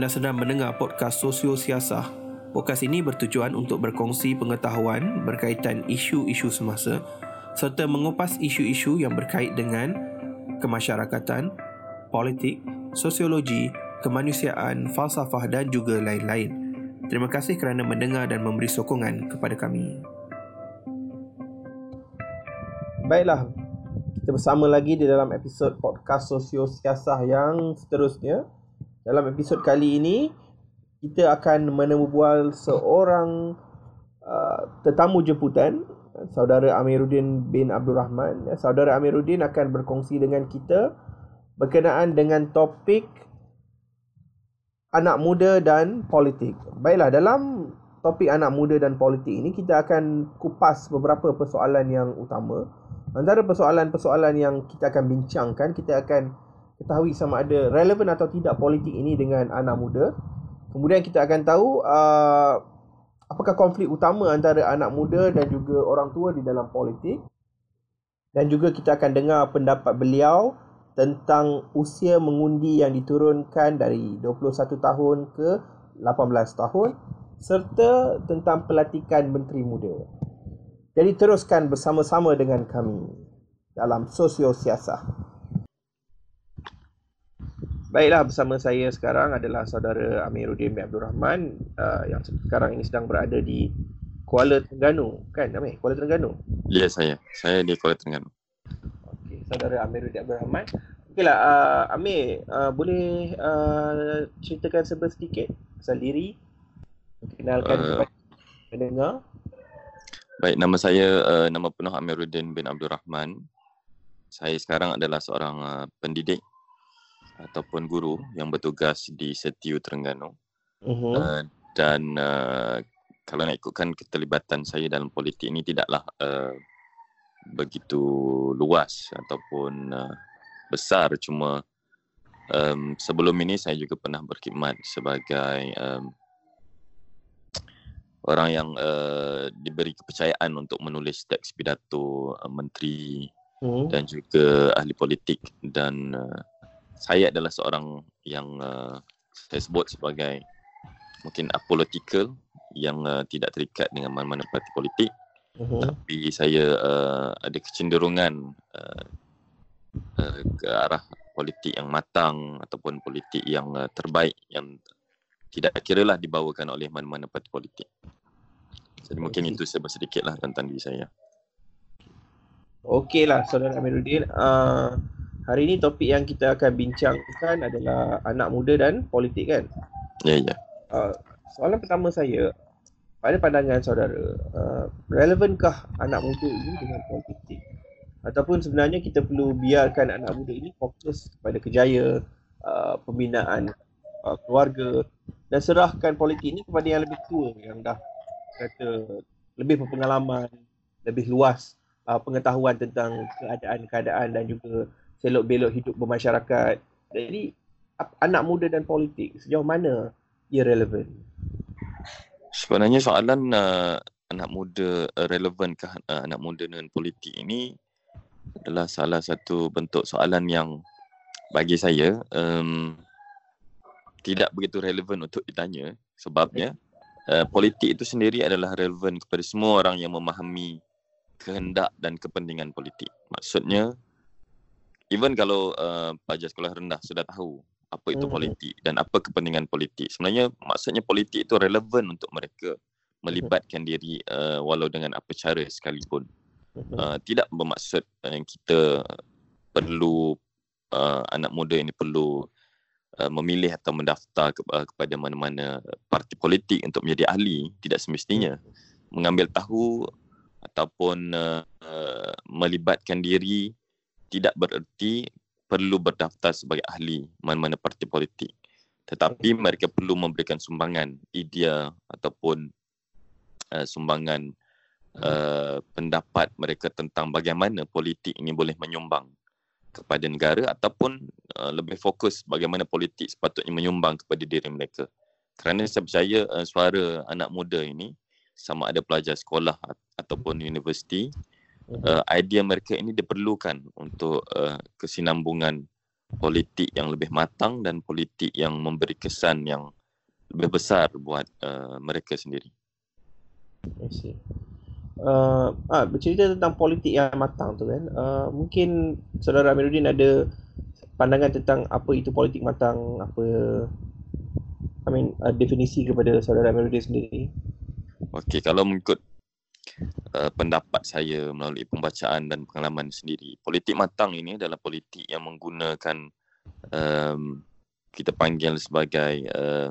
Anda sedang mendengar podcast Sosio Siasah. Podcast ini bertujuan untuk berkongsi pengetahuan berkaitan isu-isu semasa serta mengupas isu-isu yang berkait dengan kemasyarakatan, politik, sosiologi, kemanusiaan, falsafah dan juga lain-lain. Terima kasih kerana mendengar dan memberi sokongan kepada kami. Baiklah, kita bersama lagi di dalam episod podcast Sosio Siasah yang seterusnya. Dalam episod kali ini, kita akan menemubual seorang uh, tetamu jemputan, saudara Amiruddin bin Abdul Rahman. Saudara Amiruddin akan berkongsi dengan kita berkenaan dengan topik anak muda dan politik. Baiklah, dalam topik anak muda dan politik ini kita akan kupas beberapa persoalan yang utama. Antara persoalan-persoalan yang kita akan bincangkan, kita akan ketahui sama ada relevan atau tidak politik ini dengan anak muda. Kemudian kita akan tahu uh, apakah konflik utama antara anak muda dan juga orang tua di dalam politik. Dan juga kita akan dengar pendapat beliau tentang usia mengundi yang diturunkan dari 21 tahun ke 18 tahun serta tentang pelatihan menteri muda. Jadi teruskan bersama-sama dengan kami dalam sosio siasah. Baiklah bersama saya sekarang adalah saudara Amiruddin bin Abdul Rahman uh, yang sekarang ini sedang berada di Kuala Terengganu, kan Amir? Kuala Terengganu. Ya saya. Saya di Kuala Terengganu. Okey, saudara Amiruddin Abdul Rahman. Okeylah uh, Amir, uh, boleh uh, ceritakan sedikit pasal diri? Kenalkan uh, kepada pendengar. Baik, nama saya uh, nama penuh Amiruddin bin Abdul Rahman. Saya sekarang adalah seorang uh, pendidik ataupun guru yang bertugas di Setiu Terengganu. Uh-huh. Uh, dan uh, kalau nak ikutkan keterlibatan saya dalam politik ini tidaklah uh, begitu luas ataupun uh, besar cuma um, sebelum ini saya juga pernah berkhidmat sebagai um, orang yang uh, diberi kepercayaan untuk menulis teks pidato uh, menteri hmm. dan juga ahli politik dan uh, saya adalah seorang yang uh, saya sebut sebagai mungkin apolitical yang uh, tidak terikat dengan mana-mana parti politik uh-huh. tapi saya uh, ada kecenderungan uh, uh, ke arah politik yang matang ataupun politik yang uh, terbaik yang tidak kira lah dibawakan oleh mana-mana parti politik. Jadi mungkin itu sebab sedikit lah tentang diri saya. Okeylah Saudara Amiruddin. Uh, hari ini topik yang kita akan bincangkan adalah anak muda dan politik kan? Ya, ya. Uh, soalan pertama saya, pada pandangan saudara, uh, relevankah anak muda ini dengan politik? Ataupun sebenarnya kita perlu biarkan anak muda ini fokus kepada kejaya, uh, pembinaan uh, keluarga dan serahkan politik ini kepada yang lebih tua yang dah kata lebih berpengalaman, lebih luas uh, pengetahuan tentang keadaan-keadaan dan juga selok belok hidup bermasyarakat. Jadi anak muda dan politik sejauh mana ia relevan? Sebenarnya soalan uh, anak muda uh, relevankah uh, anak muda dengan politik ini adalah salah satu bentuk soalan yang bagi saya um, tidak begitu relevan untuk ditanya sebabnya uh, politik itu sendiri adalah relevan kepada semua orang yang memahami kehendak dan kepentingan politik. Maksudnya even kalau uh, pelajar sekolah rendah sudah tahu apa itu hmm. politik dan apa kepentingan politik. Sebenarnya maksudnya politik itu relevan untuk mereka melibatkan diri uh, walau dengan apa cara sekalipun. Uh, tidak bermaksud uh, kita perlu uh, anak muda ini perlu Uh, memilih atau mendaftar ke, uh, kepada mana-mana parti politik untuk menjadi ahli tidak semestinya mengambil tahu ataupun uh, uh, melibatkan diri tidak bererti perlu berdaftar sebagai ahli mana-mana parti politik tetapi mereka perlu memberikan sumbangan idea ataupun uh, sumbangan uh, pendapat mereka tentang bagaimana politik ini boleh menyumbang kepada negara ataupun uh, lebih fokus bagaimana politik sepatutnya menyumbang kepada diri mereka. Kerana saya percaya uh, suara anak muda ini sama ada pelajar sekolah ataupun universiti, uh, idea mereka ini diperlukan untuk uh, kesinambungan politik yang lebih matang dan politik yang memberi kesan yang lebih besar buat uh, mereka sendiri. I see. Uh, ah, bercerita tentang politik yang matang tu kan. Uh, mungkin saudara Amiruddin ada pandangan tentang apa itu politik matang, apa I mean uh, definisi kepada saudara Amiruddin sendiri. Okey, kalau mengikut uh, pendapat saya melalui pembacaan dan pengalaman sendiri. Politik matang ini adalah politik yang menggunakan um, kita panggil sebagai uh,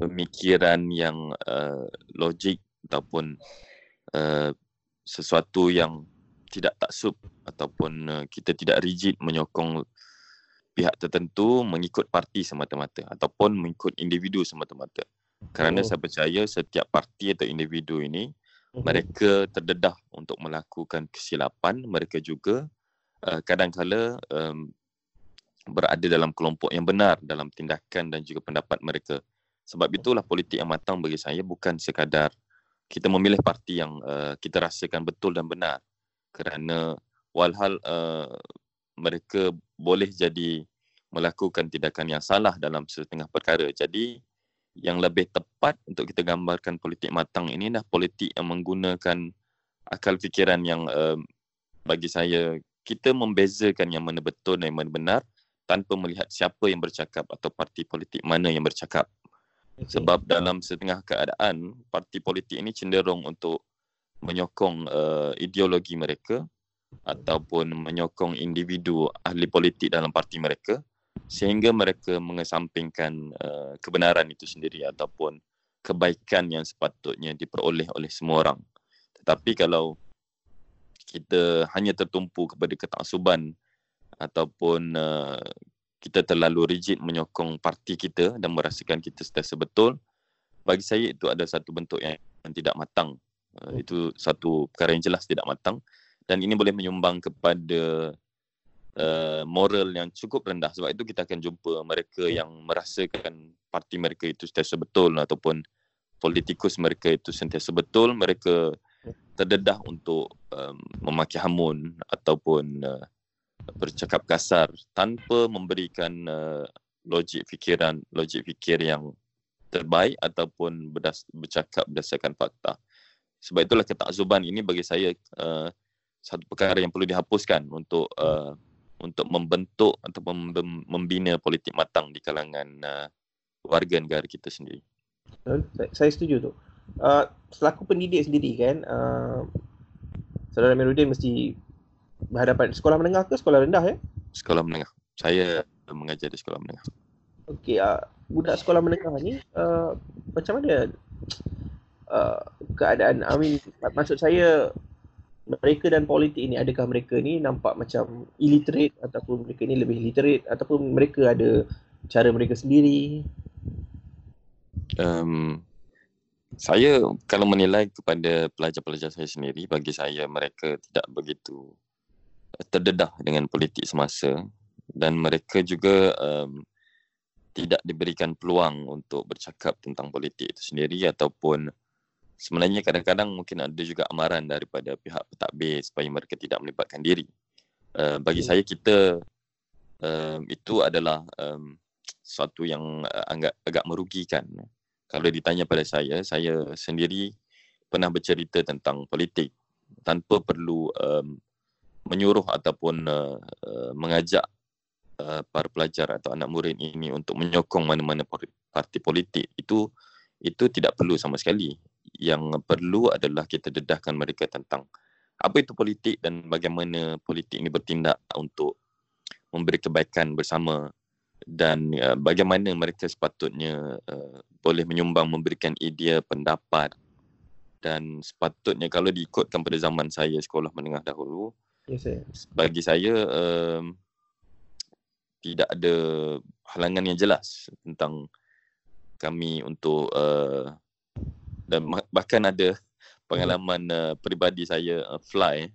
pemikiran yang uh, logik ataupun uh, sesuatu yang tidak taksub ataupun uh, kita tidak rigid menyokong pihak tertentu mengikut parti semata-mata ataupun mengikut individu semata-mata. Kerana oh. saya percaya setiap parti atau individu ini uh-huh. mereka terdedah untuk melakukan kesilapan, mereka juga uh, kadang-kala um, berada dalam kelompok yang benar dalam tindakan dan juga pendapat mereka. Sebab itulah politik yang matang bagi saya bukan sekadar kita memilih parti yang uh, kita rasakan betul dan benar. Kerana walhal uh, mereka boleh jadi melakukan tindakan yang salah dalam setengah perkara. Jadi yang lebih tepat untuk kita gambarkan politik matang ini adalah politik yang menggunakan akal fikiran yang uh, bagi saya kita membezakan yang mana betul dan yang mana benar tanpa melihat siapa yang bercakap atau parti politik mana yang bercakap. Sebab dalam setengah keadaan parti politik ini cenderung untuk menyokong uh, ideologi mereka ataupun menyokong individu ahli politik dalam parti mereka sehingga mereka mengesampingkan uh, kebenaran itu sendiri ataupun kebaikan yang sepatutnya diperoleh oleh semua orang. Tetapi kalau kita hanya tertumpu kepada ketaksuban ataupun uh, kita terlalu rigid menyokong parti kita dan merasakan kita sentiasa betul, bagi saya itu ada satu bentuk yang, yang tidak matang. Uh, itu satu perkara yang jelas tidak matang dan ini boleh menyumbang kepada uh, moral yang cukup rendah. Sebab itu kita akan jumpa mereka yang merasakan parti mereka itu sentiasa betul ataupun politikus mereka itu sentiasa betul. Mereka terdedah untuk um, memaki hamun ataupun uh, bercakap kasar tanpa memberikan uh, logik fikiran logik fikir yang terbaik ataupun berdas- bercakap berdasarkan fakta. Sebab itulah ketakzuban ini bagi saya uh, satu perkara yang perlu dihapuskan untuk uh, untuk membentuk atau membina politik matang di kalangan uh, warga negara kita sendiri. Saya setuju tu. Uh, selaku pendidik sendiri kan, uh, Saudara Merudin mesti berhadapan sekolah menengah ke sekolah rendah ya? Sekolah menengah. Saya mengajar di sekolah menengah. Okey, uh, budak sekolah menengah ni uh, macam mana uh, keadaan? I mean, maksud saya mereka dan politik ini adakah mereka ni nampak macam illiterate ataupun mereka ni lebih literate ataupun mereka ada cara mereka sendiri? Um, saya kalau menilai kepada pelajar-pelajar saya sendiri bagi saya mereka tidak begitu terdedah dengan politik semasa dan mereka juga um, tidak diberikan peluang untuk bercakap tentang politik itu sendiri ataupun sebenarnya kadang-kadang mungkin ada juga amaran daripada pihak pentadbir supaya mereka tidak melibatkan diri. Uh, bagi saya kita um, itu adalah um, sesuatu yang uh, agak agak merugikan. Kalau ditanya pada saya, saya sendiri pernah bercerita tentang politik tanpa perlu um, menyuruh ataupun uh, uh, mengajak uh, para pelajar atau anak murid ini untuk menyokong mana-mana parti politik itu itu tidak perlu sama sekali yang perlu adalah kita dedahkan mereka tentang apa itu politik dan bagaimana politik ini bertindak untuk memberi kebaikan bersama dan uh, bagaimana mereka sepatutnya uh, boleh menyumbang memberikan idea pendapat. Dan sepatutnya kalau diikutkan pada zaman saya sekolah menengah dahulu yes, bagi saya um, tidak ada halangan yang jelas tentang kami untuk uh, dan bahkan ada pengalaman uh, peribadi saya uh, fly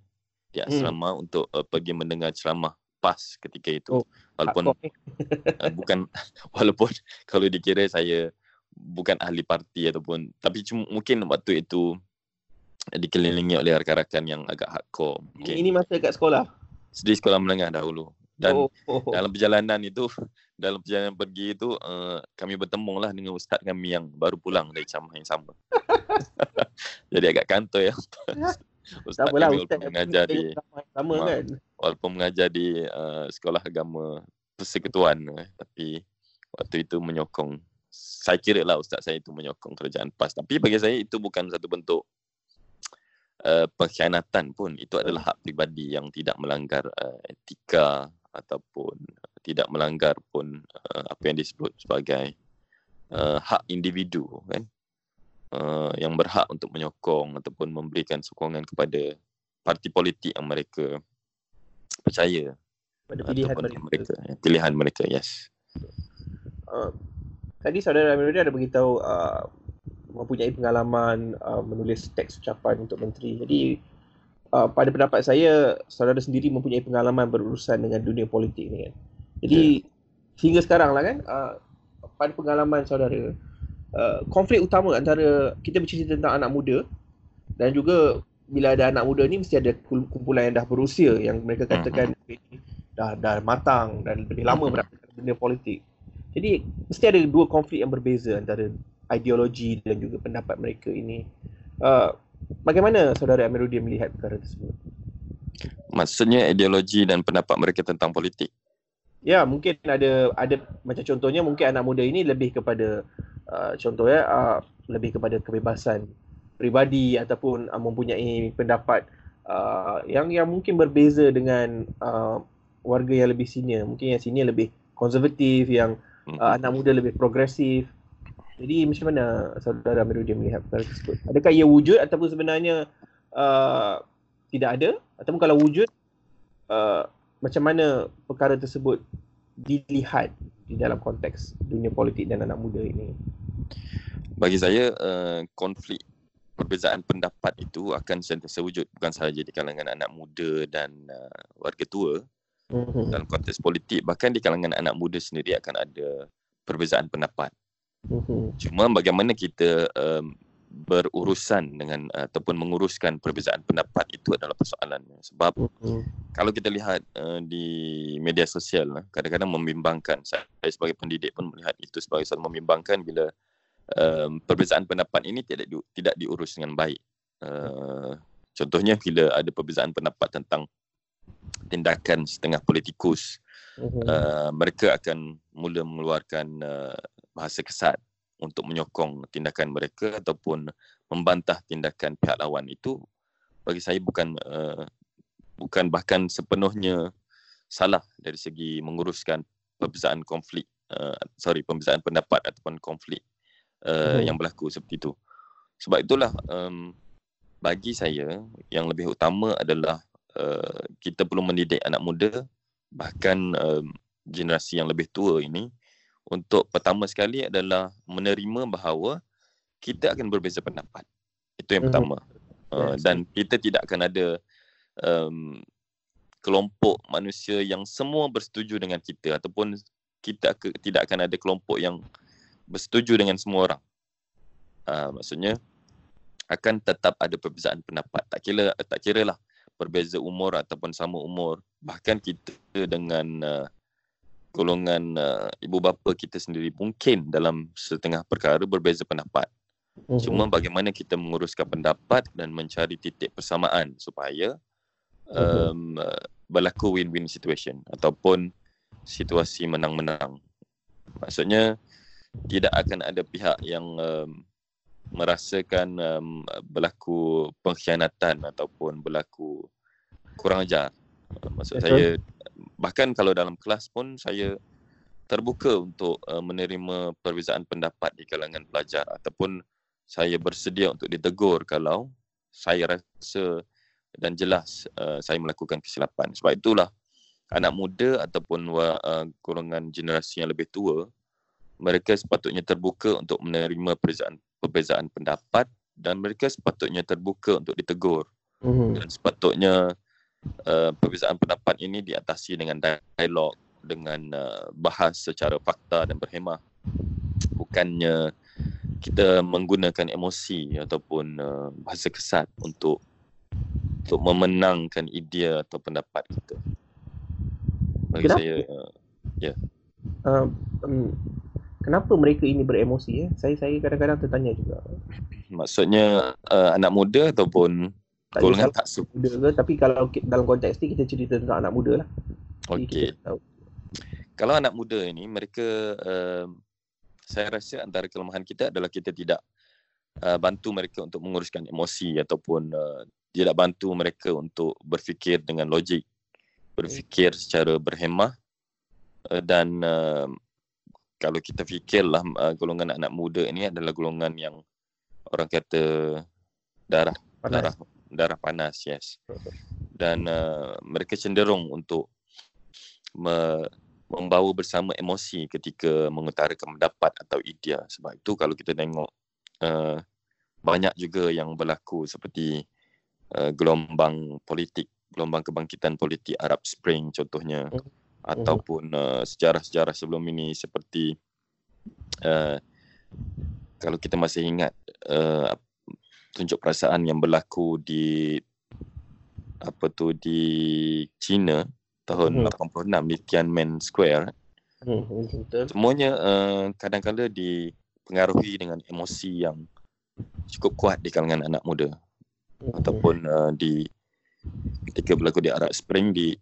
di hmm. asrama hmm. untuk uh, pergi mendengar ceramah PAS ketika itu oh, walaupun uh, bukan walaupun kalau dikira saya bukan ahli parti ataupun tapi cuma, mungkin waktu itu dikelilingi oleh rakan-rakan yang agak hardcore mungkin. ini masa kat sekolah di sekolah menengah dahulu Dan Oh, oh, oh. dalam perjalanan itu, dalam perjalanan pergi itu, uh, kami bertemu lah dengan ustaz kami yang baru pulang dari camah yang sama. Jadi agak kantoi ya. Ustaz Tak apalah kami ustaz walaupun mengajar di sama Ma- kan. walaupun mengajar di uh, sekolah agama persekutuan eh, tapi waktu itu menyokong. Saya kira lah ustaz saya itu menyokong kerajaan PAS. Tapi bagi saya itu bukan satu bentuk uh, pengkhianatan pun. Itu adalah hak pribadi yang tidak melanggar uh, etika ataupun tidak melanggar pun uh, apa yang disebut sebagai uh, hak individu kan uh, yang berhak untuk menyokong ataupun memberikan sokongan kepada parti politik yang mereka percaya Pada pilihan ataupun mereka. mereka pilihan mereka yes Uh, tadi saudara Amirudin ada beritahu uh, mempunyai pengalaman uh, menulis teks ucapan untuk menteri. Jadi uh, pada pendapat saya saudara sendiri mempunyai pengalaman berurusan dengan dunia politik ni kan. Jadi hingga sekarang lah kan uh, pada pengalaman saudara uh, konflik utama antara kita bercerita tentang anak muda dan juga bila ada anak muda ni mesti ada kumpulan yang dah berusia yang mereka katakan dah dah matang dan lebih lama beraktif benda politik. Jadi mesti ada dua konflik yang berbeza antara ideologi dan juga pendapat mereka ini. Uh, bagaimana saudara Amiruddin melihat perkara tersebut? maksudnya ideologi dan pendapat mereka tentang politik Ya, mungkin ada ada macam contohnya mungkin anak muda ini lebih kepada uh, contohnya uh, lebih kepada kebebasan peribadi ataupun uh, mempunyai pendapat uh, yang yang mungkin berbeza dengan uh, warga yang lebih senior. Mungkin yang senior lebih konservatif, yang uh, anak muda lebih progresif. Jadi macam mana saudara Amiruddin melihat perkara tersebut? Adakah ia wujud ataupun sebenarnya uh, tidak ada? Ataupun kalau wujud, uh, macam mana perkara tersebut dilihat di dalam konteks dunia politik dan anak muda ini? Bagi saya uh, konflik perbezaan pendapat itu akan sentiasa wujud bukan sahaja di kalangan anak muda dan uh, warga tua Mhm. dalam konteks politik bahkan di kalangan anak muda sendiri akan ada perbezaan pendapat Mhm. cuma bagaimana kita um, berurusan dengan uh, ataupun menguruskan perbezaan pendapat itu adalah persoalannya sebab Mhm. kalau kita lihat uh, di media sosial kadang-kadang membimbangkan saya sebagai pendidik pun melihat itu sebagai satu membimbangkan bila um, perbezaan pendapat ini tidak di, tidak diurus dengan baik uh, contohnya bila ada perbezaan pendapat tentang tindakan setengah politikus Mhm. uh, mereka akan mula mengeluarkan uh, bahasa kesat untuk menyokong tindakan mereka ataupun membantah tindakan pihak lawan itu bagi saya bukan uh, bukan bahkan sepenuhnya salah dari segi menguruskan perbezaan konflik uh, sorry perbezaan pendapat ataupun konflik uh, Mhm. yang berlaku seperti itu sebab itulah um, bagi saya yang lebih utama adalah uh, kita perlu mendidik anak muda bahkan um, generasi yang lebih tua ini untuk pertama sekali adalah menerima bahawa kita akan berbeza pendapat. Itu yang Mhm. pertama. Uh, dan kita tidak akan ada um, kelompok manusia yang semua bersetuju dengan kita ataupun kita ke, tidak akan ada kelompok yang bersetuju dengan semua orang. Uh, maksudnya akan tetap ada perbezaan pendapat. Tak kira tak kira lah berbeza umur ataupun sama umur. Bahkan kita dengan uh, golongan uh, ibu bapa kita sendiri mungkin dalam setengah perkara berbeza pendapat. Mhm. Cuma bagaimana kita menguruskan pendapat dan mencari titik persamaan supaya um, uh, berlaku win-win situation ataupun situasi menang-menang. Maksudnya tidak akan ada pihak yang um, merasakan um, berlaku pengkhianatan ataupun berlaku kurang ajar. Uh, Maksud Betul. saya bahkan kalau dalam kelas pun saya terbuka untuk uh, menerima perbezaan pendapat di kalangan pelajar ataupun saya bersedia untuk ditegur kalau saya rasa dan jelas uh, saya melakukan kesilapan. Sebab itulah anak muda ataupun uh, golongan generasi yang lebih tua mereka sepatutnya terbuka untuk menerima perbezaan perbezaan pendapat dan mereka sepatutnya terbuka untuk ditegur Mhm. dan sepatutnya uh, perbezaan pendapat ini diatasi dengan dialog dengan uh, bahas secara fakta dan berhemah bukannya kita menggunakan emosi ataupun uh, bahasa kesat untuk untuk memenangkan idea atau pendapat kita bagi Kenapa? saya uh, Uh, um, kenapa mereka ini beremosi? Eh? Saya saya kadang-kadang tertanya juga. maksudnya uh, anak muda ataupun Tak golongan tak suka. muda ke, tapi kalau dalam konteks ni kita cerita tentang anak muda lah. Okey. Kalau anak muda ini mereka uh, saya rasa antara kelemahan kita adalah kita tidak uh, bantu mereka untuk menguruskan emosi ataupun uh, tidak bantu mereka untuk berfikir dengan logik, berfikir secara berhemah uh, dan uh, kalau kita fikirlah uh, golongan anak muda ini adalah golongan yang orang kata darah Panas. darah darah panas yes dan uh, mereka cenderung untuk me, membawa bersama emosi ketika mengutarakan pendapat atau idea sebab itu kalau kita tengok uh, banyak juga yang berlaku seperti uh, gelombang politik gelombang kebangkitan politik Arab Spring contohnya Hmm. Ataupun uh, sejarah-sejarah sebelum ini seperti uh, kalau kita masih ingat uh, tunjuk perasaan yang berlaku di apa tu di China tahun Hmm. 86 di Tiananmen Square Hmm, betul. semuanya uh, kadang-kala dipengaruhi dengan emosi yang cukup kuat di kalangan anak muda Hmm, ataupun uh, di ketika berlaku di Arab Spring di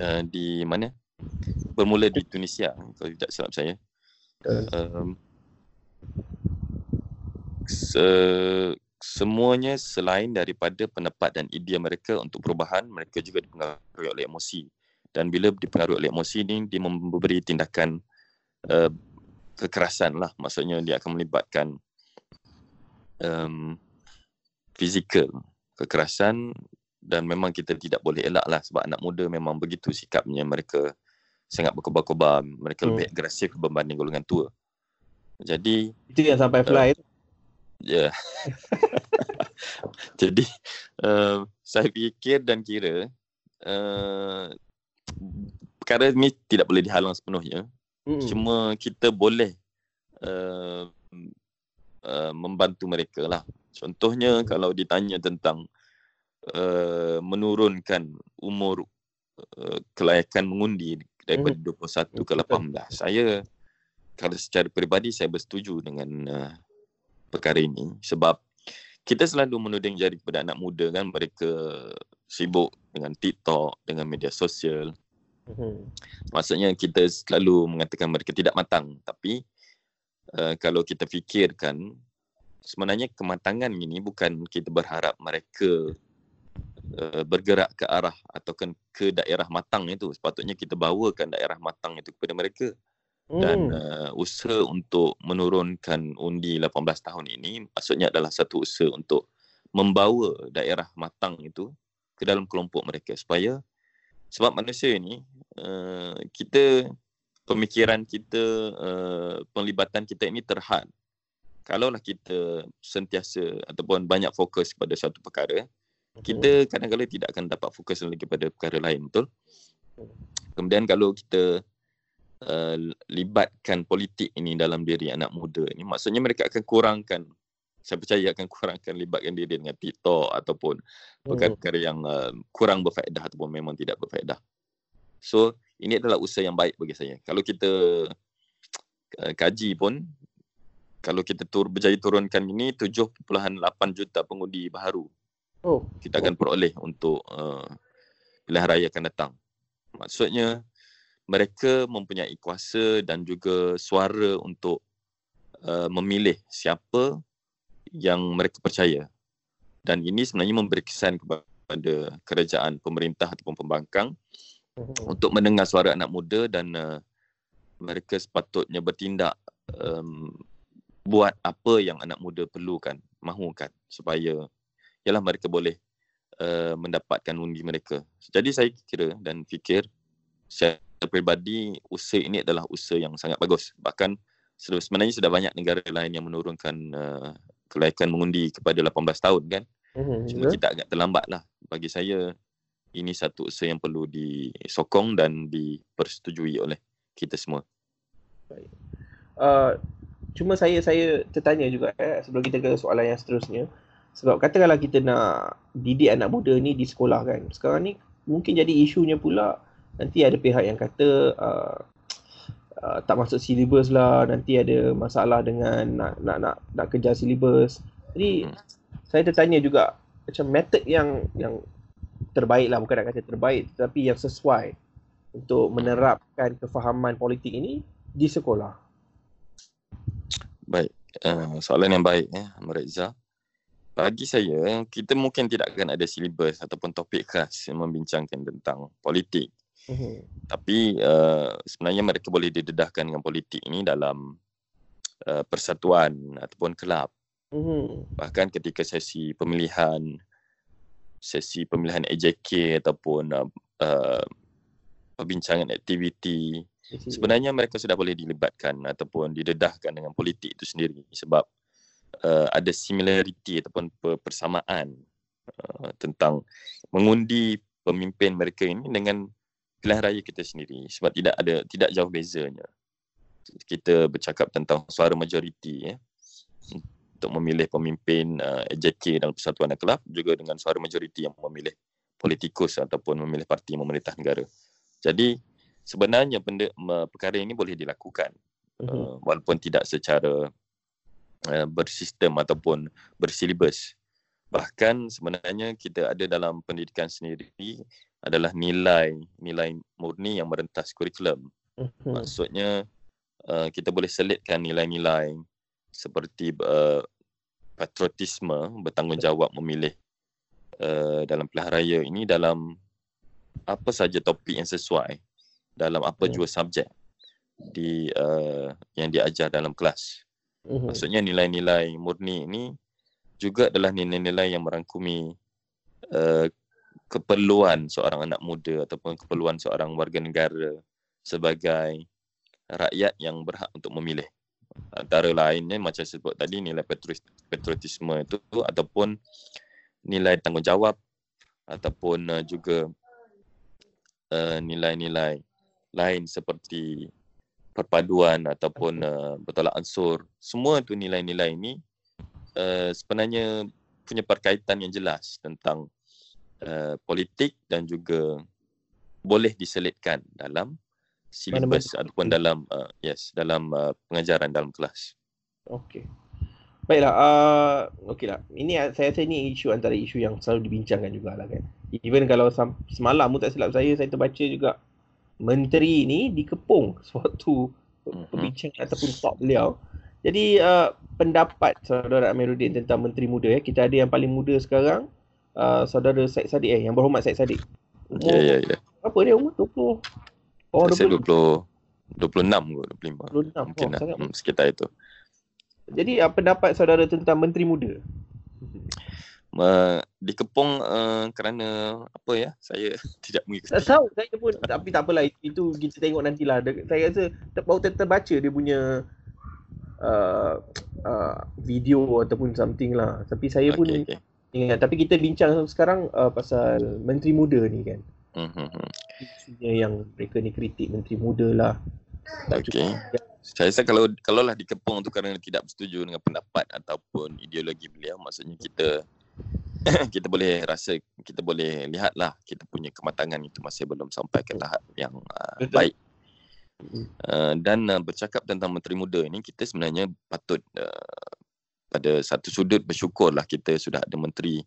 uh, di mana? Bermula di Tunisia kalau tidak silap saya. Um, se, semuanya selain daripada pendapat dan idea mereka untuk perubahan mereka juga dipengaruhi oleh emosi. Dan bila dipengaruhi oleh emosi ni dia memberi tindakan uh, kekerasan lah. Maksudnya dia akan melibatkan um, fizikal kekerasan dan memang kita tidak boleh elak lah sebab anak muda memang begitu sikapnya mereka sangat berkobar-kobar mereka Hmm. lebih agresif berbanding golongan tua jadi Itu yang sampai fly tu. Ya. Yeah. Jadi uh, saya fikir dan kira uh, perkara ni tidak boleh dihalang sepenuhnya. Hmm. Cuma kita boleh uh, uh, membantu mereka lah. Contohnya kalau ditanya tentang uh, menurunkan umur uh, kelayakan mengundi daripada 21 ke 18. Saya kalau secara peribadi saya bersetuju dengan uh, perkara ini sebab kita selalu menuding jari kepada anak muda kan mereka sibuk dengan TikTok, dengan media sosial. Hmm. Maksudnya kita selalu mengatakan mereka tidak matang tapi uh, kalau kita fikirkan sebenarnya kematangan ini bukan kita berharap mereka uh, bergerak ke arah atau ke, ke daerah matang itu. Sepatutnya kita bawakan daerah matang itu kepada mereka. Dan Hmm. uh, usaha untuk menurunkan undi 18 tahun ini maksudnya adalah satu usaha untuk membawa daerah matang itu ke dalam kelompok mereka. Supaya sebab manusia ini uh, kita pemikiran kita uh, penglibatan kita ini terhad. Kalaulah kita sentiasa ataupun banyak fokus pada satu perkara kita kadang-kadang tidak akan dapat fokus lagi pada perkara lain betul? Kemudian kalau kita uh, libatkan politik ini dalam diri anak muda ini maksudnya mereka akan kurangkan saya percaya akan kurangkan libatkan diri dengan TikTok ataupun perkara-perkara yang uh, kurang berfaedah ataupun memang tidak berfaedah. So ini adalah usaha yang baik bagi saya. Kalau kita uh, kaji pun kalau kita tur berjaya turunkan ini 7.8 juta pengundi baru Oh, kita akan peroleh untuk uh, pilihan raya akan datang. Maksudnya mereka mempunyai kuasa dan juga suara untuk uh, memilih siapa yang mereka percaya. Dan ini sebenarnya memberi kesan kepada kerajaan pemerintah ataupun pembangkang Hmm. untuk mendengar suara anak muda dan uh, mereka sepatutnya bertindak um, buat apa yang anak muda perlukan, mahukan supaya ialah mereka boleh uh, mendapatkan undi mereka. Jadi saya kira dan fikir secara peribadi usaha ini adalah usaha yang sangat bagus. Bahkan sebenarnya sudah banyak negara lain yang menurunkan uh, kelayakan mengundi kepada 18 tahun kan. Hmm. Cuma kita agak terlambat lah. Bagi saya ini satu usaha yang perlu disokong dan dipersetujui oleh kita semua. Uh, cuma saya saya tertanya juga eh, sebelum kita ke soalan yang seterusnya. Sebab katakanlah kita nak didik anak muda ni di sekolah kan. Sekarang ni mungkin jadi isunya pula nanti ada pihak yang kata uh, uh, tak masuk silibus lah, nanti ada masalah dengan nak nak nak, nak kejar silibus. Jadi hmm. saya tertanya juga macam method yang yang terbaik lah, bukan nak kata terbaik tetapi yang sesuai untuk menerapkan kefahaman politik ini di sekolah. Baik, uh, soalan yang baik ya, Mereza bagi saya kita mungkin tidak akan ada silibus ataupun topik khas yang membincangkan tentang politik. Uh-huh. Tapi uh, sebenarnya mereka boleh didedahkan dengan politik ini dalam uh, persatuan ataupun kelab. Uh-huh. Bahkan ketika sesi pemilihan sesi pemilihan AJK ataupun uh, uh, perbincangan aktiviti sebenarnya mereka sudah boleh dilibatkan ataupun didedahkan dengan politik itu sendiri sebab uh, ada similarity ataupun persamaan uh, tentang mengundi pemimpin mereka ini dengan pilihan raya kita sendiri. Sebab tidak ada tidak jauh bezanya. Kita bercakap tentang suara majoriti ya. Untuk memilih pemimpin uh, AJK dalam Persatuan Kelab juga dengan suara majoriti yang memilih politikus ataupun memilih parti memerintah negara. Jadi sebenarnya benda perkara ini boleh dilakukan. Uh, walaupun tidak secara uh, bersistem ataupun bersilibus. Bahkan sebenarnya kita ada dalam pendidikan sendiri adalah nilai nilai murni yang merentas kurikulum. Uh-huh. Maksudnya uh, kita boleh selitkan nilai-nilai seperti uh, patriotisme, bertanggungjawab memilih uh, dalam pilihan raya ini dalam apa saja topik yang sesuai dalam apa uh-huh. jua subjek di uh, yang diajar dalam kelas. Mm-hmm. Maksudnya nilai-nilai murni ini juga adalah nilai-nilai yang merangkumi uh, keperluan seorang anak muda ataupun keperluan seorang warga negara sebagai rakyat yang berhak untuk memilih. Antara lainnya macam sebut tadi nilai patriotisme itu ataupun nilai tanggungjawab ataupun uh, juga uh, nilai-nilai lain seperti perpaduan ataupun uh, bertolak ansur semua tu nilai-nilai ini uh, sebenarnya punya perkaitan yang jelas tentang uh, politik dan juga boleh diselitkan dalam silibus ataupun dalam uh, yes dalam uh, pengajaran dalam kelas. Okey. Baiklah, uh, okeylah. Ini saya rasa ini isu antara isu yang selalu dibincangkan juga lah kan. Even kalau semalam tak silap saya, saya terbaca juga menteri ni dikepung suatu mm-hmm. perbincangan ataupun talk beliau. Jadi uh, pendapat saudara Amiruddin tentang menteri muda ya. Kita ada yang paling muda sekarang uh, saudara Said Sadiq eh yang berhormat Said Sadiq. Ya ya ya. Apa dia umur 20? Oh 20. 20 26 ke 25. 26. Mungkin oh, lah. hmm, sekitar itu. Jadi uh, pendapat saudara tentang menteri muda? Uh, dikepung uh, kerana apa ya saya tidak mengikuti. Tak tahu saya pun tapi tak apalah itu kita tengok nantilah. Saya rasa baru ter, terbaca dia punya uh, uh, video ataupun something lah. Tapi saya pun okay, okay. ingat. Tapi kita bincang sekarang uh, pasal menteri muda ni kan. Mm-hmm. yang mereka ni kritik menteri muda lah. Okay. Saya rasa kalau kalau lah dikepung tu kerana tidak bersetuju dengan pendapat ataupun ideologi beliau maksudnya kita kita boleh rasa kita boleh lihatlah kita punya kematangan itu masih belum sampai ke tahap yang uh, baik. Uh, dan uh, bercakap tentang menteri muda ini kita sebenarnya patut uh, pada satu sudut bersyukurlah kita sudah ada menteri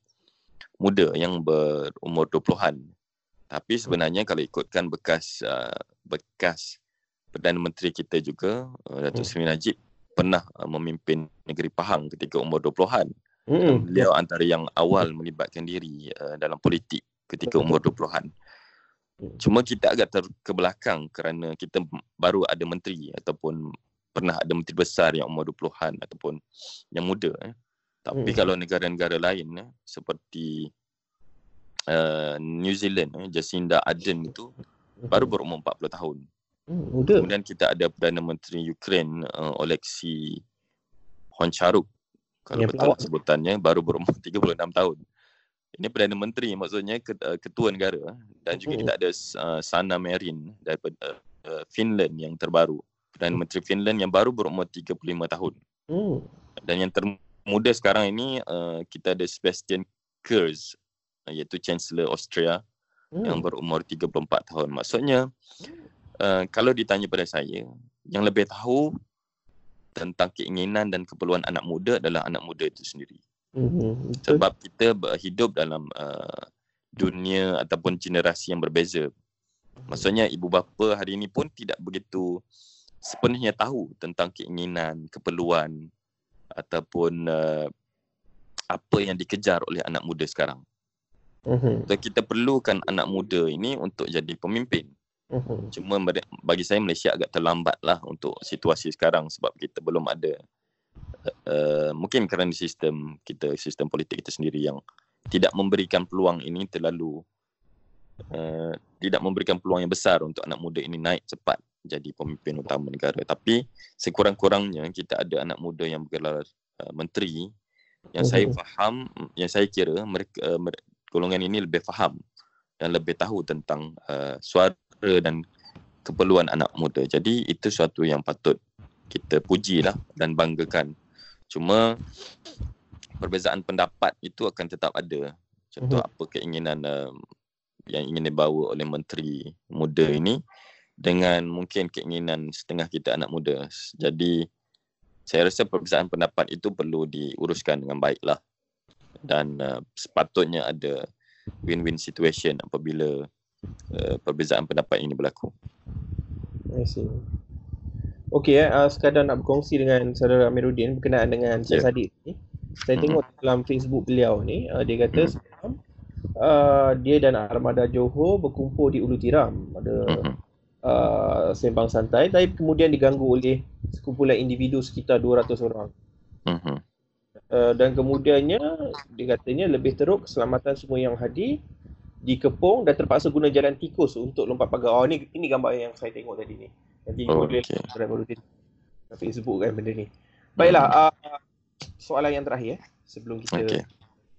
muda yang berumur 20-an tapi sebenarnya kalau ikutkan bekas uh, bekas Perdana Menteri kita juga uh, Datuk Seri Najib pernah uh, memimpin negeri Pahang ketika umur 20-an Hmm. Beliau antara yang awal melibatkan diri uh, dalam politik ketika umur 20-an. Hmm. Cuma kita agak ter ke belakang kerana kita baru ada menteri ataupun pernah ada menteri besar yang umur 20-an ataupun yang muda. Eh. Tapi hmm. kalau negara-negara lain eh, seperti uh, New Zealand, eh, Jacinda Ardern itu hmm. baru berumur 40 tahun. Hmm, muda. Kemudian kita ada Perdana Menteri Ukraine uh, Oleksiy Honcharuk kalau betul pelawak. sebutannya baru berumur 36 tahun. Ini Perdana Menteri maksudnya uh, ketua negara dan juga kita ada uh, Sanna Marin daripada uh, Finland yang terbaru. Perdana Menteri Finland yang baru berumur 35 tahun. Hmm. Dan yang termuda sekarang ini uh, kita ada Sebastian Kurz iaitu Chancellor Austria hmm. yang berumur 34 tahun. Maksudnya uh, kalau ditanya pada saya, yang lebih tahu tentang keinginan dan keperluan anak muda adalah anak muda itu sendiri. Hmm. Sebab kita hidup dalam uh, dunia ataupun generasi yang berbeza. Maksudnya ibu bapa hari ini pun tidak begitu sepenuhnya tahu tentang keinginan, keperluan ataupun uh, apa yang dikejar oleh anak muda sekarang. Uh-huh. So, kita perlukan anak muda ini untuk jadi pemimpin. Uh-huh. Cuma bagi saya Malaysia agak terlambat lah untuk situasi sekarang sebab kita belum ada uh, mungkin kerana sistem kita, sistem politik kita sendiri yang tidak memberikan peluang ini terlalu uh, tidak memberikan peluang yang besar untuk anak muda ini naik cepat jadi pemimpin utama negara. Tapi sekurang-kurangnya kita ada anak muda yang bergelar uh, menteri yang saya mhm. faham yang saya kira mereka uh, golongan ini lebih faham dan lebih tahu tentang uh, suara dan keperluan anak muda. Jadi itu suatu yang patut kita pujilah dan banggakan. Cuma perbezaan pendapat itu akan tetap ada. Contoh uh-huh. apa keinginan uh, yang ingin dibawa oleh menteri muda ini dengan mungkin keinginan setengah kita anak muda. Jadi saya rasa perbezaan pendapat itu perlu diuruskan dengan baiklah dan uh, sepatutnya ada win-win situation apabila uh, perbezaan pendapat ini berlaku. I see. Okey eh, uh, sekadar nak berkongsi dengan saudara Amiruddin berkenaan dengan Cik yeah. Sadiq ni. Saya mm-hmm. tengok dalam Facebook beliau ni, uh, dia kata mm-hmm. uh, dia dan Armada Johor berkumpul di Ulu Tiram. Ada mm-hmm uh, sembang santai tapi kemudian diganggu oleh sekumpulan individu sekitar 200 orang. Uh-huh. Uh, dan kemudiannya dia katanya lebih teruk keselamatan semua yang hadir dikepung dan terpaksa guna jalan tikus untuk lompat pagar. Oh ni ini gambar yang saya tengok tadi ni. Nanti oh, boleh okay. baru di Facebook kan benda ni. Baiklah uh, soalan yang terakhir eh sebelum kita okay.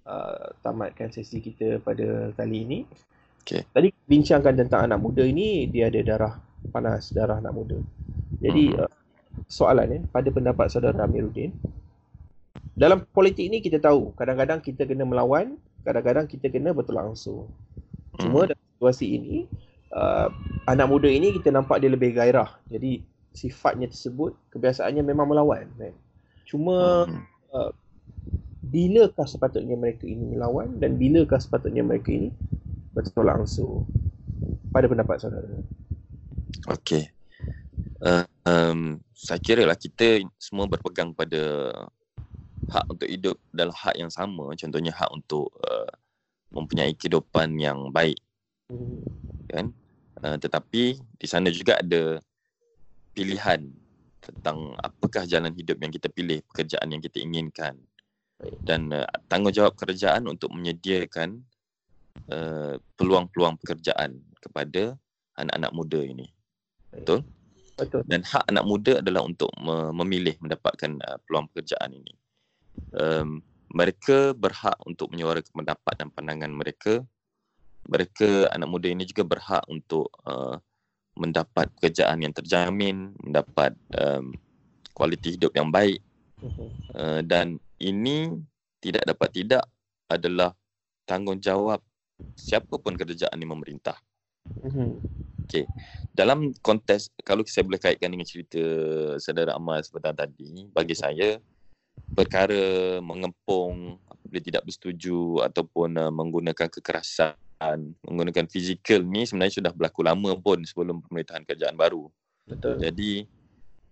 uh, tamatkan sesi kita pada kali ini. Okay. Tadi bincangkan tentang anak muda ini dia ada darah panas, darah anak muda. Jadi hmm. uh, soalan ya, pada pendapat saudara Amiruddin, dalam politik ini kita tahu kadang-kadang kita kena melawan, kadang-kadang kita kena betul langsung. Cuma hmm. dalam situasi ini uh, anak muda ini kita nampak dia lebih gairah. Jadi sifatnya tersebut kebiasaannya memang melawan kan. Cuma hmm. uh, bilakah sepatutnya mereka ini melawan dan bilakah sepatutnya mereka ini betul langsung pada pendapat saudara. Okey. Uh, um, saya kira lah kita semua berpegang pada hak untuk hidup dalam hak yang sama. Contohnya hak untuk uh, mempunyai kehidupan yang baik. Kan? Uh, tetapi di sana juga ada pilihan tentang apakah jalan hidup yang kita pilih, pekerjaan yang kita inginkan. Dan uh, tanggungjawab kerajaan untuk menyediakan uh, peluang-peluang pekerjaan kepada anak-anak muda ini. Betul? Betul. Dan hak anak muda adalah untuk memilih mendapatkan uh, peluang pekerjaan ini. Um, mereka berhak untuk menyuarakan pendapat dan pandangan mereka. Mereka anak muda ini juga berhak untuk uh, mendapat pekerjaan yang terjamin, mendapat um, kualiti hidup yang baik. Uh, dan ini tidak dapat tidak adalah tanggungjawab siapa pun kerajaan ini memerintah. Mm-hmm. Okay. Dalam konteks, kalau saya boleh kaitkan dengan cerita saudara Amal sebentar tadi, bagi saya, perkara mengempung apabila tidak bersetuju ataupun uh, menggunakan kekerasan, menggunakan fizikal ni sebenarnya sudah berlaku lama pun sebelum pemerintahan kerajaan baru. Betul. Jadi,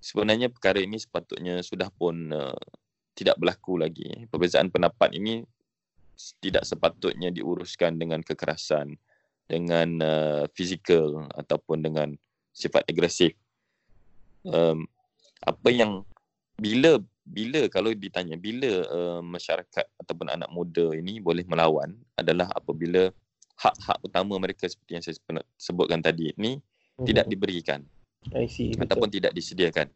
sebenarnya perkara ini sepatutnya sudah pun uh, tidak berlaku lagi. Perbezaan pendapat ini tidak sepatutnya diuruskan dengan kekerasan dengan uh, fizikal ataupun dengan sifat agresif um, apa yang bila bila kalau ditanya bila uh, masyarakat ataupun anak muda ini boleh melawan adalah apabila hak-hak utama mereka seperti yang saya sebutkan tadi ini hmm. tidak diberikan I see, ataupun betul. tidak disediakan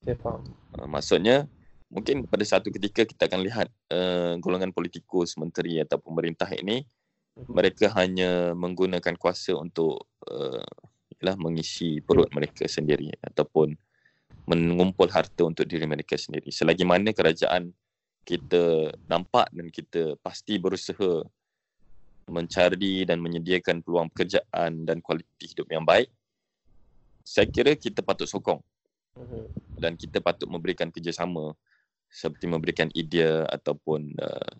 saya faham uh, maksudnya mungkin pada satu ketika kita akan lihat uh, golongan politikus, menteri atau pemerintah ini mhm. mereka hanya menggunakan kuasa untuk uh, mengisi perut mereka sendiri ataupun mengumpul harta untuk diri mereka sendiri. Selagi mana kerajaan kita nampak dan kita pasti berusaha mencari dan menyediakan peluang pekerjaan dan kualiti hidup yang baik, saya kira kita patut sokong mhm. dan kita patut memberikan kerjasama seperti memberikan idea ataupun uh,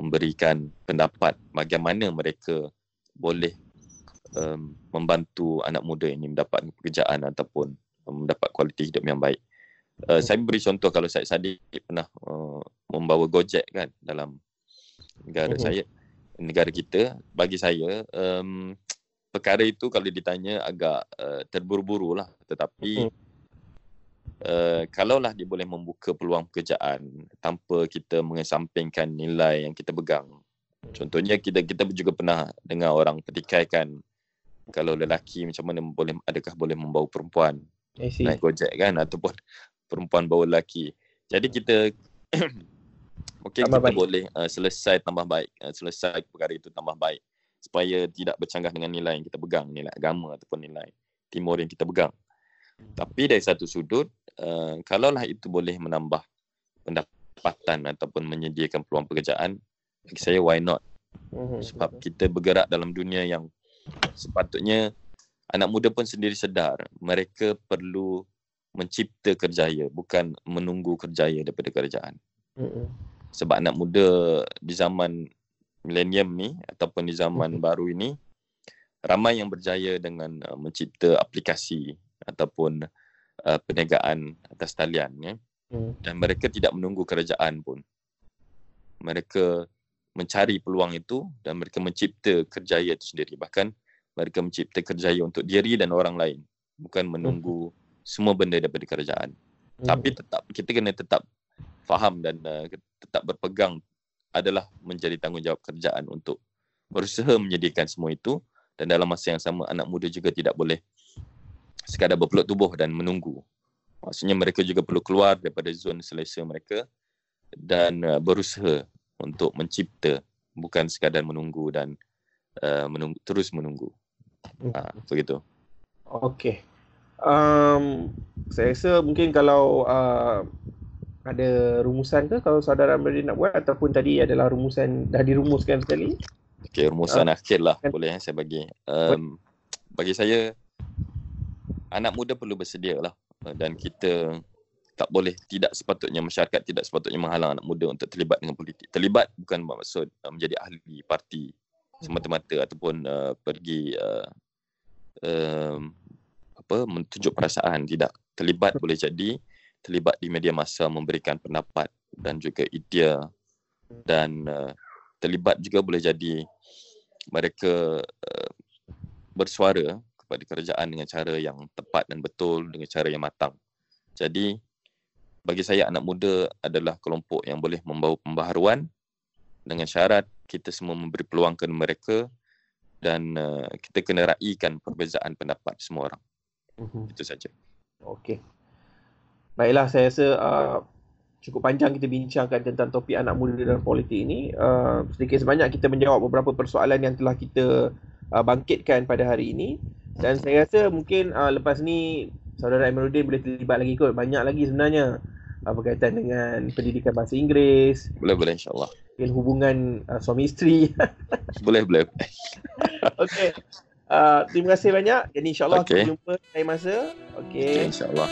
memberikan pendapat bagaimana mereka boleh um, membantu anak muda ini mendapat pekerjaan ataupun mendapat kualiti hidup yang baik. Uh, saya beri contoh kalau saya Sadiq pernah uh, membawa Gojek kan dalam negara uh-huh. saya negara kita bagi saya um, perkara itu kalau ditanya agak uh, terburu-buru lah tetapi uh-huh. uh, kalaulah dia boleh membuka peluang pekerjaan tanpa kita mengesampingkan nilai yang kita pegang contohnya kita kita juga pernah dengar orang petikaikan kalau lelaki macam mana boleh adakah boleh membawa perempuan naik gojek kan ataupun perempuan bawa lelaki. Jadi kita Mungkin tambah kita baik. boleh uh, selesai tambah baik, uh, selesai perkara itu tambah baik. Supaya tidak bercanggah dengan nilai yang kita pegang, nilai agama ataupun nilai timur yang kita pegang. Tapi dari satu sudut, uh, kalaulah itu boleh menambah pendapatan ataupun menyediakan peluang pekerjaan, bagi saya why not? Mhm, Sebab kita bergerak dalam dunia yang sepatutnya anak muda pun sendiri sedar mereka perlu mencipta kerjaya bukan menunggu kerjaya daripada kerajaan. Mm-hmm sebab anak muda di zaman milenium ni ataupun di zaman hmm. baru ini ramai yang berjaya dengan uh, mencipta aplikasi ataupun uh, perniagaan atas talian ya. Hmm. Dan mereka tidak menunggu kerajaan pun. Mereka mencari peluang itu dan mereka mencipta kerjaya itu sendiri. Bahkan mereka mencipta kerjaya untuk diri dan orang lain. Bukan menunggu hmm. semua benda daripada kerajaan. Hmm. Tapi tetap kita kena tetap faham dan uh, tetap berpegang adalah menjadi tanggungjawab kerjaan untuk berusaha menyediakan semua itu dan dalam masa yang sama anak muda juga tidak boleh sekadar berpeluk tubuh dan menunggu. Maksudnya mereka juga perlu keluar daripada zon selesa mereka dan uh, berusaha untuk mencipta bukan sekadar menunggu dan uh, menunggu terus menunggu. Uh, begitu. Okey. Um, saya rasa mungkin kalau uh, ada rumusan ke kalau saudara Amri nak buat ataupun tadi adalah rumusan dah dirumuskan sekali? Okey, rumusan uh, akhir lah kan? boleh eh, saya bagi. Um, bagi saya, anak muda perlu bersedia lah dan kita tak boleh, tidak sepatutnya masyarakat tidak sepatutnya menghalang anak muda untuk terlibat dengan politik. Terlibat bukan bermaksud uh, menjadi ahli parti semata-mata ataupun uh, pergi uh, um, apa menunjuk perasaan tidak terlibat boleh jadi terlibat di media masa memberikan pendapat dan juga idea dan uh, terlibat juga boleh jadi mereka uh, bersuara kepada kerajaan dengan cara yang tepat dan betul dengan cara yang matang. Jadi bagi saya anak muda adalah kelompok yang boleh membawa pembaharuan dengan syarat kita semua memberi peluang kepada mereka dan uh, kita kena raikan perbezaan pendapat semua orang. Uh-huh. Itu saja. Okey. Baiklah, saya rasa uh, cukup panjang kita bincangkan tentang topik anak muda dalam politik ini. Uh, sedikit sebanyak kita menjawab beberapa persoalan yang telah kita uh, bangkitkan pada hari ini. Dan saya rasa mungkin uh, lepas ni saudara Emiruddin boleh terlibat lagi kot. Banyak lagi sebenarnya uh, berkaitan dengan pendidikan bahasa Inggeris. Boleh, boleh insyaAllah. Dengan hubungan uh, suami isteri. boleh, boleh. Okey. Uh, terima kasih banyak. Jadi insyaAllah okay. kita jumpa lain masa. Okey. Okay, InsyaAllah.